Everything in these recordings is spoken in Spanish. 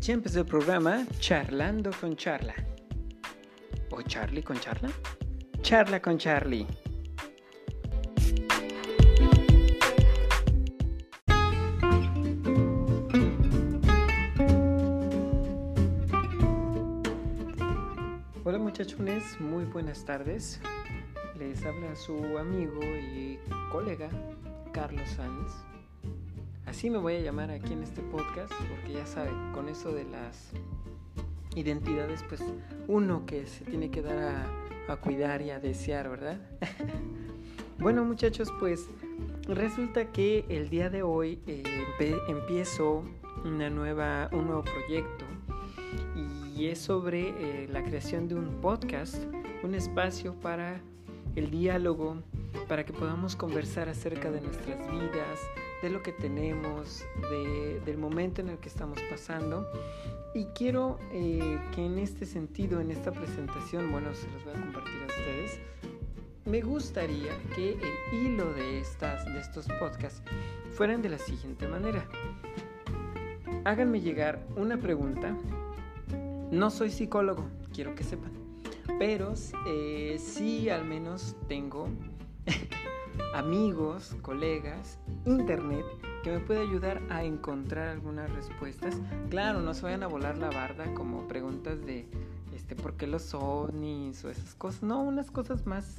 Ya empezó el programa Charlando con Charla. ¿O Charlie con Charla? Charla con Charlie. Hola muchachones, muy buenas tardes. Les habla su amigo y colega Carlos Sanz. Así me voy a llamar aquí en este podcast porque ya sabe, con eso de las identidades, pues uno que se tiene que dar a, cuidar y a desear, ¿verdad? bueno muchachos, pues resulta que el día de hoy eh, empiezo una nueva, un nuevo proyecto y es sobre eh, la creación de un podcast, un espacio para el diálogo, para que podamos conversar acerca de nuestras vidas, de lo que tenemos, de, del momento en el que estamos pasando. Y quiero eh, que en este sentido, en esta presentación, bueno, se los voy a compartir a ustedes, me gustaría que el hilo de, estas, de estos podcasts fueran de la siguiente manera. Háganme llegar una pregunta no soy psicólogo, quiero que sepan, pero eh, sí al menos tengo amigos, colegas, internet que me puede ayudar a encontrar algunas respuestas. Claro, no se vayan a volar la barda como preguntas de este, ¿por qué los ovnis o esas cosas? No, unas cosas más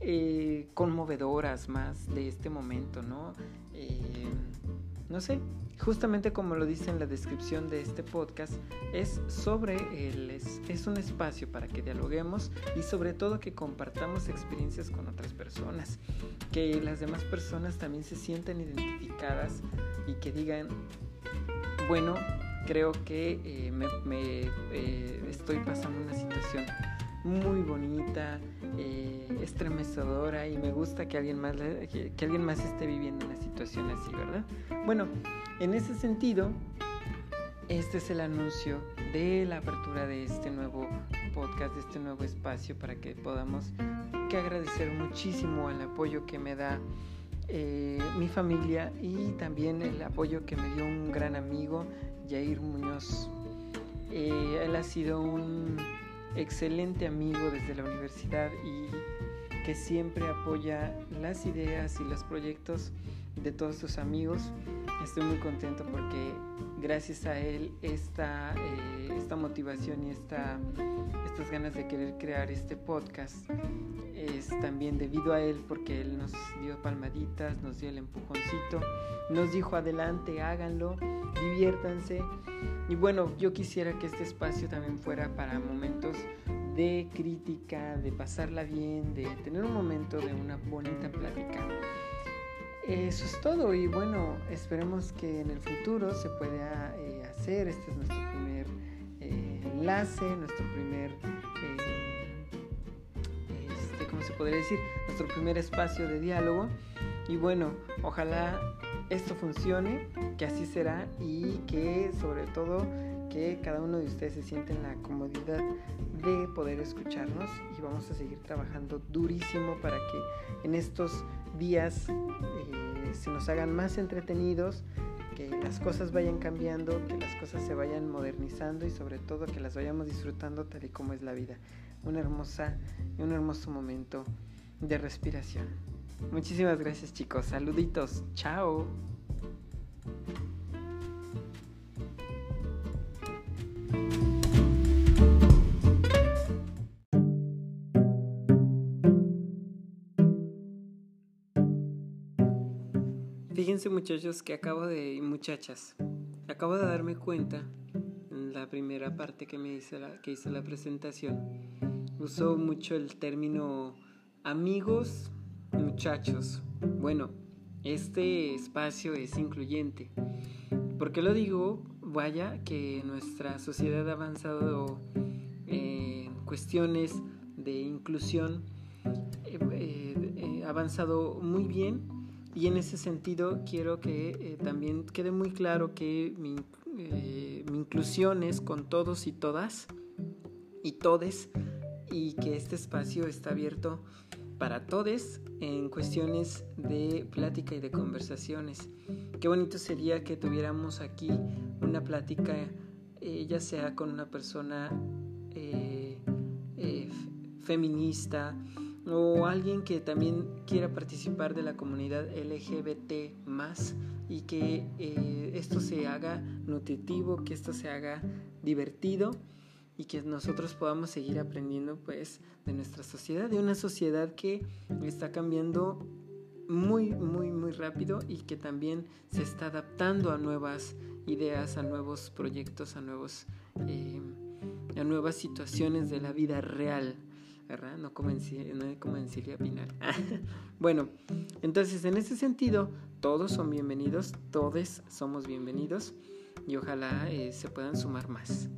eh, conmovedoras, más de este momento, ¿no? Eh, no sé, justamente como lo dice en la descripción de este podcast, es sobre el, es, un espacio para que dialoguemos y sobre todo que compartamos experiencias con otras personas, que las demás personas también se sientan identificadas y que digan, bueno, creo que eh, me, eh, estoy pasando una situación muy bonita, eh, estremecedora y me gusta que alguien, más, que, alguien más esté viviendo una situación así, ¿verdad? Bueno, en ese sentido, este es el anuncio de la apertura de este nuevo podcast, de este nuevo espacio para que podamos que agradecer muchísimo el apoyo que me da eh, mi familia y también el apoyo que me dio un gran amigo, Jair Muñoz. Eh, él ha sido un excelente amigo desde la universidad y que siempre apoya las ideas y los proyectos de todos sus amigos. Estoy muy contento porque gracias a él esta, eh, esta motivación y esta, estas ganas de querer crear este podcast es también debido a él porque él nos dio palmaditas, nos dio el empujoncito, nos dijo adelante, háganlo, diviértanse. Y bueno, yo quisiera que este espacio también fuera para momentos de crítica, de pasarla bien, de tener un momento de una bonita plática. Eso es todo y bueno, esperemos que en el futuro se pueda eh, hacer. Este es nuestro primer eh, enlace, nuestro primer, eh, este, ¿cómo se podría decir? Nuestro primer espacio de diálogo. Y bueno, ojalá esto funcione, que así será y que sobre todo que cada uno de ustedes se siente en la comodidad de poder escucharnos y vamos a seguir trabajando durísimo para que en estos días eh, se nos hagan más entretenidos, que las cosas vayan cambiando, que las cosas se vayan modernizando y sobre todo que las vayamos disfrutando tal y como es la vida. Una hermosa y un hermoso momento de respiración. Muchísimas gracias chicos, saluditos, chao. Fíjense muchachos que acabo de, muchachas, acabo de darme cuenta en la primera parte que me hice la, que hice la presentación, usó mucho el término amigos, muchachos. Bueno, este espacio es incluyente. ¿Por qué lo digo? Vaya que nuestra sociedad ha avanzado en cuestiones de inclusión, eh, eh, ha avanzado muy bien y en ese sentido quiero que eh, también quede muy claro que mi, eh, mi, inclusión es con todos y todas y todes y que este espacio está abierto para todos en cuestiones de plática y de conversaciones. Qué bonito sería que tuviéramos aquí una plática, eh, ya sea con una persona eh, eh, feminista o alguien que también quiera participar de la comunidad LGBT más y que esto se haga nutritivo, que esto se haga divertido y que nosotros podamos seguir aprendiendo pues de nuestra sociedad, de una sociedad que está cambiando muy, muy, muy rápido y que también se está adaptando a nuevas ideas, a nuevos proyectos, a, nuevos, eh, a nuevas situaciones de la vida real. ¿Verdad? No como en, no como en Silvia Pinal. bueno, entonces en ese sentido, todos son bienvenidos, todos somos bienvenidos y ojalá eh, se puedan sumar más.